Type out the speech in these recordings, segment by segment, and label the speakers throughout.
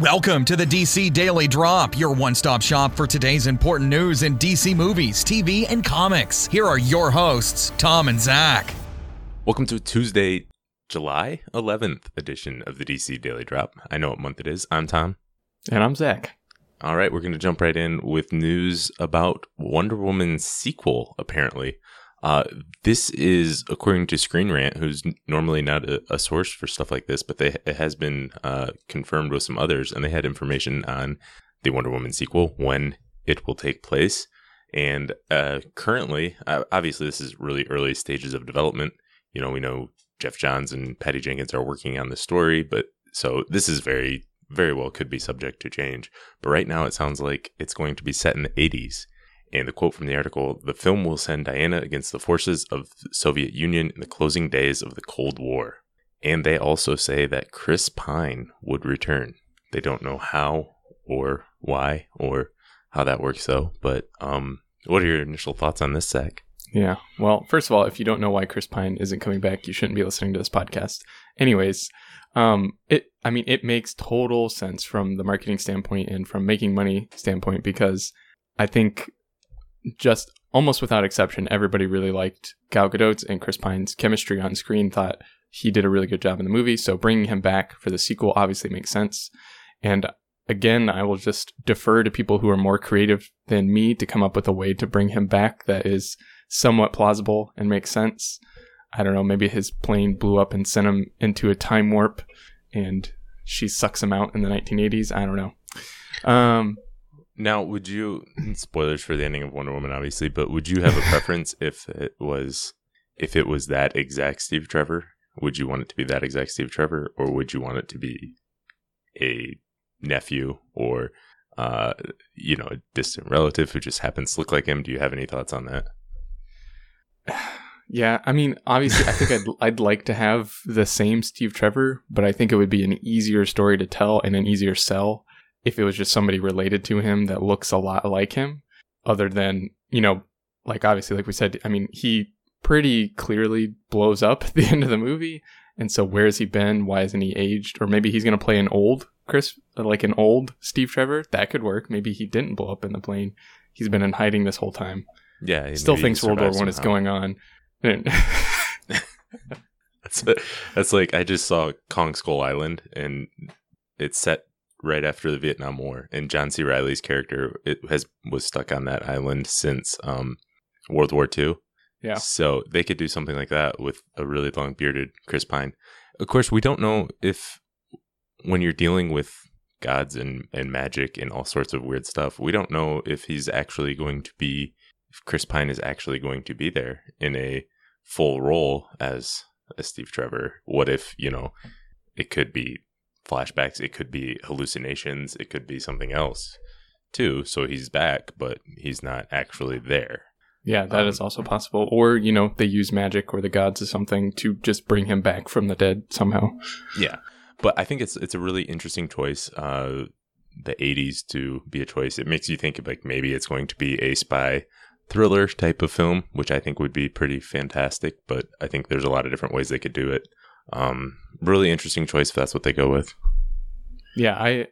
Speaker 1: Welcome to the DC Daily Drop, your one stop shop for today's important news in DC movies, TV, and comics. Here are your hosts, Tom and Zach.
Speaker 2: Welcome to Tuesday, July 11th edition of the DC Daily Drop. I know what month it is. I'm Tom.
Speaker 3: And I'm Zach.
Speaker 2: All right, we're going to jump right in with news about Wonder Woman's sequel, apparently. Uh, this is according to Screen Rant, who's normally not a, a source for stuff like this, but they, it has been uh, confirmed with some others, and they had information on the Wonder Woman sequel, when it will take place. And uh, currently, uh, obviously, this is really early stages of development. You know, we know Geoff Johns and Patty Jenkins are working on the story, but so this is very, very well could be subject to change. But right now, it sounds like it's going to be set in the 80s and the quote from the article the film will send Diana against the forces of the Soviet Union in the closing days of the Cold War. And they also say that Chris Pine would return. They don't know how or why or how that works though. But um, what are your initial thoughts on this, Zach?
Speaker 3: Yeah. Well, first of all, if you don't know why Chris Pine isn't coming back, you shouldn't be listening to this podcast. Anyways, um, it I mean it makes total sense from the marketing standpoint and from making money standpoint because I think just almost without exception, everybody really liked Gal Gadot's and Chris Pine's chemistry on screen. Thought he did a really good job in the movie. So bringing him back for the sequel obviously makes sense. And again, I will just defer to people who are more creative than me to come up with a way to bring him back that is somewhat plausible and makes sense. I don't know, maybe his plane blew up and sent him into a time warp and she sucks him out in the 1980s. I don't know. Um,
Speaker 2: now, would you spoilers for the ending of Wonder Woman, obviously, but would you have a preference if it was if it was that exact Steve Trevor? Would you want it to be that exact Steve Trevor, or would you want it to be a nephew or uh, you know a distant relative who just happens to look like him? Do you have any thoughts on that?
Speaker 3: Yeah, I mean, obviously, I think I'd I'd like to have the same Steve Trevor, but I think it would be an easier story to tell and an easier sell if it was just somebody related to him that looks a lot like him, other than, you know, like obviously, like we said, I mean, he pretty clearly blows up at the end of the movie. And so where's he been? Why isn't he aged? Or maybe he's going to play an old Chris, like an old Steve Trevor. That could work. Maybe he didn't blow up in the plane. He's been in hiding this whole time.
Speaker 2: Yeah.
Speaker 3: Still thinks World War One is going on.
Speaker 2: that's, that's like, I just saw Kong Skull Island and it's set right after the Vietnam War, and John C. Reilly's character it has was stuck on that island since um, World War II.
Speaker 3: Yeah.
Speaker 2: So they could do something like that with a really long bearded Chris Pine. Of course, we don't know if when you're dealing with gods and, and magic and all sorts of weird stuff, we don't know if he's actually going to be if Chris Pine is actually going to be there in a full role as as Steve Trevor. What if, you know, it could be flashbacks. It could be hallucinations. It could be something else too. So he's back, but he's not actually there.
Speaker 3: Yeah, that um, is also possible. Or, you know, they use magic or the gods or something to just bring him back from the dead somehow.
Speaker 2: Yeah. But I think it's it's a really interesting choice. Uh, the 80s to be a choice. It makes you think of like maybe it's going to be a spy thriller type of film, which I think would be pretty fantastic. But I think there's a lot of different ways they could do it. Um, really interesting choice if that's what they go with.
Speaker 3: Yeah, I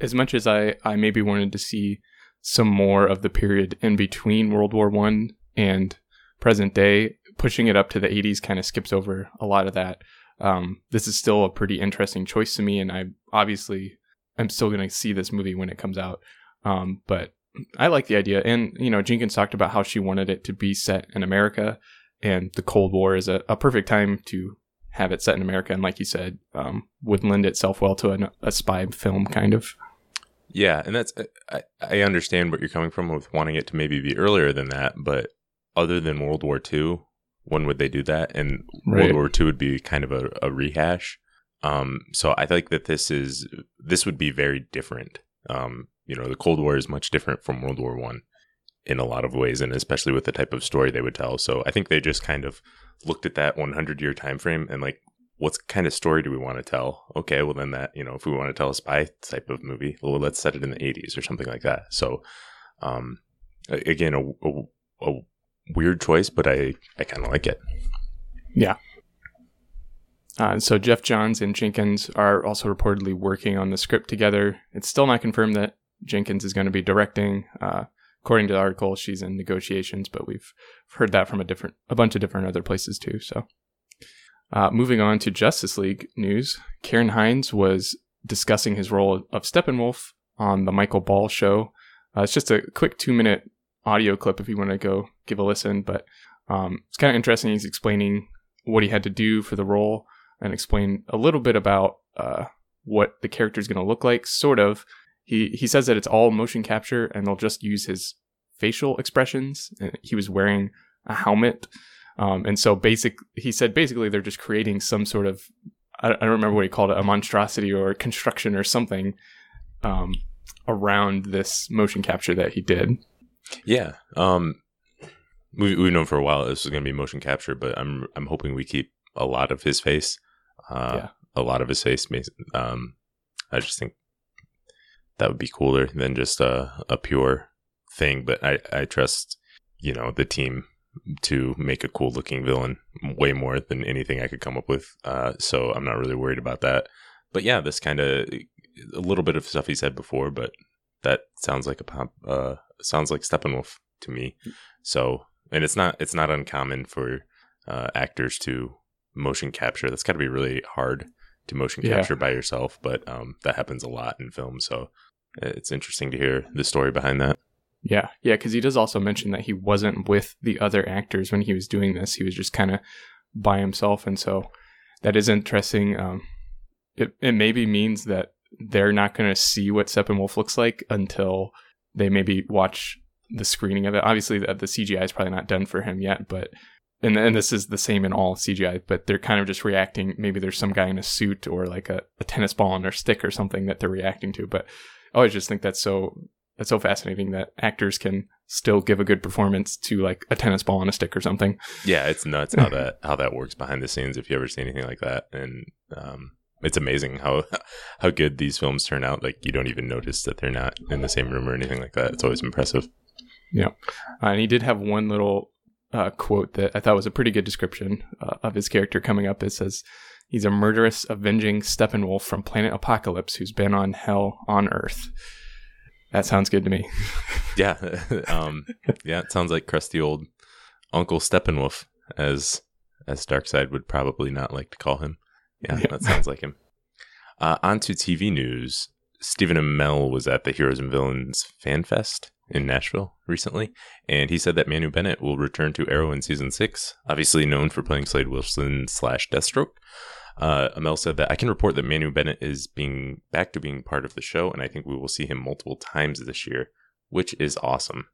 Speaker 3: as much as I I maybe wanted to see some more of the period in between World War One and present day, pushing it up to the 80s kind of skips over a lot of that. Um, this is still a pretty interesting choice to me, and I obviously I'm still going to see this movie when it comes out. Um, but I like the idea, and you know, Jenkins talked about how she wanted it to be set in America, and the Cold War is a, a perfect time to have it set in America, and like you said, um, would lend itself well to a, a spy film kind of.
Speaker 2: Yeah, and that's I, I understand what you're coming from with wanting it to maybe be earlier than that, but other than World War II, when would they do that? And right. World War II would be kind of a, a rehash. Um, so I think that this is this would be very different. Um, you know, the Cold War is much different from World War One in a lot of ways, and especially with the type of story they would tell. So I think they just kind of looked at that 100 year time frame and like what kind of story do we want to tell okay well then that you know if we want to tell a spy type of movie well let's set it in the 80s or something like that so um again a, a, a weird choice but i i kind of like it
Speaker 3: yeah Uh, so Geoff Johns and Jenkins are also reportedly working on the script together. It's still not confirmed that Jenkins is going to be directing. Uh, according to the article, she's in negotiations, but we've heard that from a different, a bunch of different other places too. So, uh, moving on to Justice League news, Ciarán Hinds was discussing his role of Steppenwolf on the Michael Ball show. Uh, it's just a quick two minute audio clip if you want to go give a listen, but um, it's kind of interesting. He's explaining what he had to do for the role and explain a little bit about uh, what the character is going to look like, sort of. He, he says that it's all motion capture and they'll just use his facial expressions. He was wearing a helmet. Um, and so basic, he said basically they're just creating some sort of, I, I don't remember what he called it, a monstrosity or construction or something um, around this motion capture that he did.
Speaker 2: Yeah. Um, we, we've known for a while this is going to be motion capture, but I'm I'm hoping we keep a lot of his face. Uh, yeah. A lot of his face. Um, I just think that would be cooler than just a, a pure thing. But I, I trust, you know, the team to make a cool looking villain way more than anything I could come up with. Uh, so I'm not really worried about that. But yeah, this kind of a little bit of stuff he said before, but that sounds like a pop, uh, sounds like Steppenwolf to me. So, and it's not it's not uncommon for uh, actors to motion capture. That's got to be really hard to motion yeah. capture by yourself, but um, that happens a lot in film. So it's interesting to hear the story behind that.
Speaker 3: Yeah, yeah, because he does also mention that he wasn't with the other actors when he was doing this. He was just kind of by himself, and so that is interesting. Um, it it maybe means that they're not going to see what Steppenwolf looks like until they maybe watch the screening of it. Obviously, the, the CGI is probably not done for him yet, but and and this is the same in all CGI, but they're kind of just reacting. Maybe there's some guy in a suit or like a, a tennis ball on their stick or something that they're reacting to. But I always just think that's so that's so fascinating that actors can still give a good performance to like a tennis ball on a stick or something.
Speaker 2: Yeah, it's nuts how that how that works behind the scenes. If you ever see anything like that, and um, it's amazing how how good these films turn out. Like you don't even notice that they're not in the same room or anything like that. It's always impressive.
Speaker 3: Yeah, uh, and he did have one little uh, quote that I thought was a pretty good description uh, of his character coming up. It says, "He's a murderous, avenging Steppenwolf from planet Apokolips who's been on hell on Earth." That sounds good to me.
Speaker 2: yeah, um, yeah, it sounds like crusty old Uncle Steppenwolf, as as Darkseid would probably not like to call him. Yeah, that sounds like him. Uh, on to TV news. Stephen Amell was at the Heroes and Villains Fan Fest in Nashville recently, and he said that Manu Bennett will return to Arrow in season six, obviously known for playing Slade Wilson slash Deathstroke. Uh, Amell said that I can report that Manu Bennett is being back to being part of the show, and I think we will see him multiple times this year, which is awesome.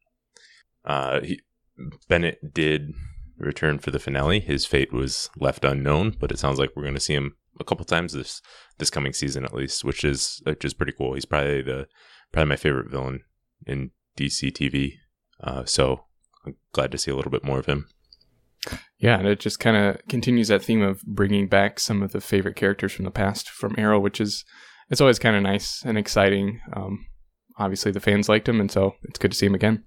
Speaker 2: Uh, he, Bennett did return for the finale. His fate was left unknown, but it sounds like we're going to see him a couple times this this coming season at least, which is which is pretty cool. He's probably the probably my favorite villain in DC TV. Uh, so I'm glad to see a little bit more of him.
Speaker 3: Yeah, and it just kind of continues that theme of bringing back some of the favorite characters from the past from Arrow, which is it's always kind of nice and exciting. Um, obviously, the fans liked him, and so it's good to see him again.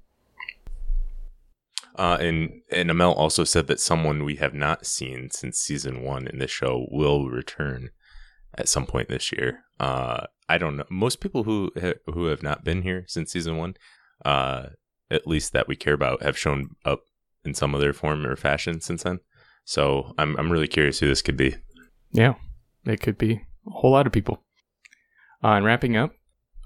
Speaker 2: Uh, and and Amell also said that someone we have not seen since season one in the show will return at some point this year. Uh, I don't know. Most people who ha- who have not been here since season one uh, at least that we care about, have shown up in some other form or fashion since then. So I'm I'm really curious who this could be.
Speaker 3: Yeah, it could be a whole lot of people. Uh, and wrapping up,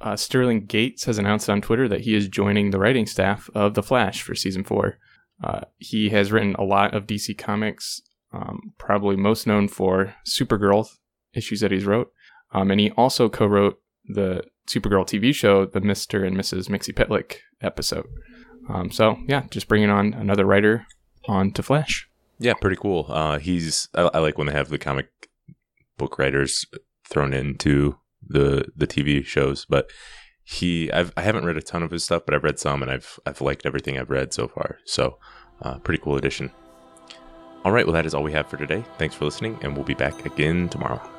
Speaker 3: uh, Sterling Gates has announced on Twitter that he is joining the writing staff of The Flash for season four. Uh, he has written a lot of DC comics, um, probably most known for Supergirl issues that he's wrote, um, and he also co-wrote the Supergirl TV show, the Mr. and Mrs. Pitlick episode. Um, so yeah, just bringing on another writer on to Flash.
Speaker 2: Yeah, pretty cool. Uh, he's I, I, like when they have the comic book writers thrown into the the TV shows, but he I've I haven't read a ton of his stuff, but I've read some and I've I've liked everything I've read so far. So, uh, pretty cool addition. All right, well that is all we have for today. Thanks for listening, and we'll be back again tomorrow.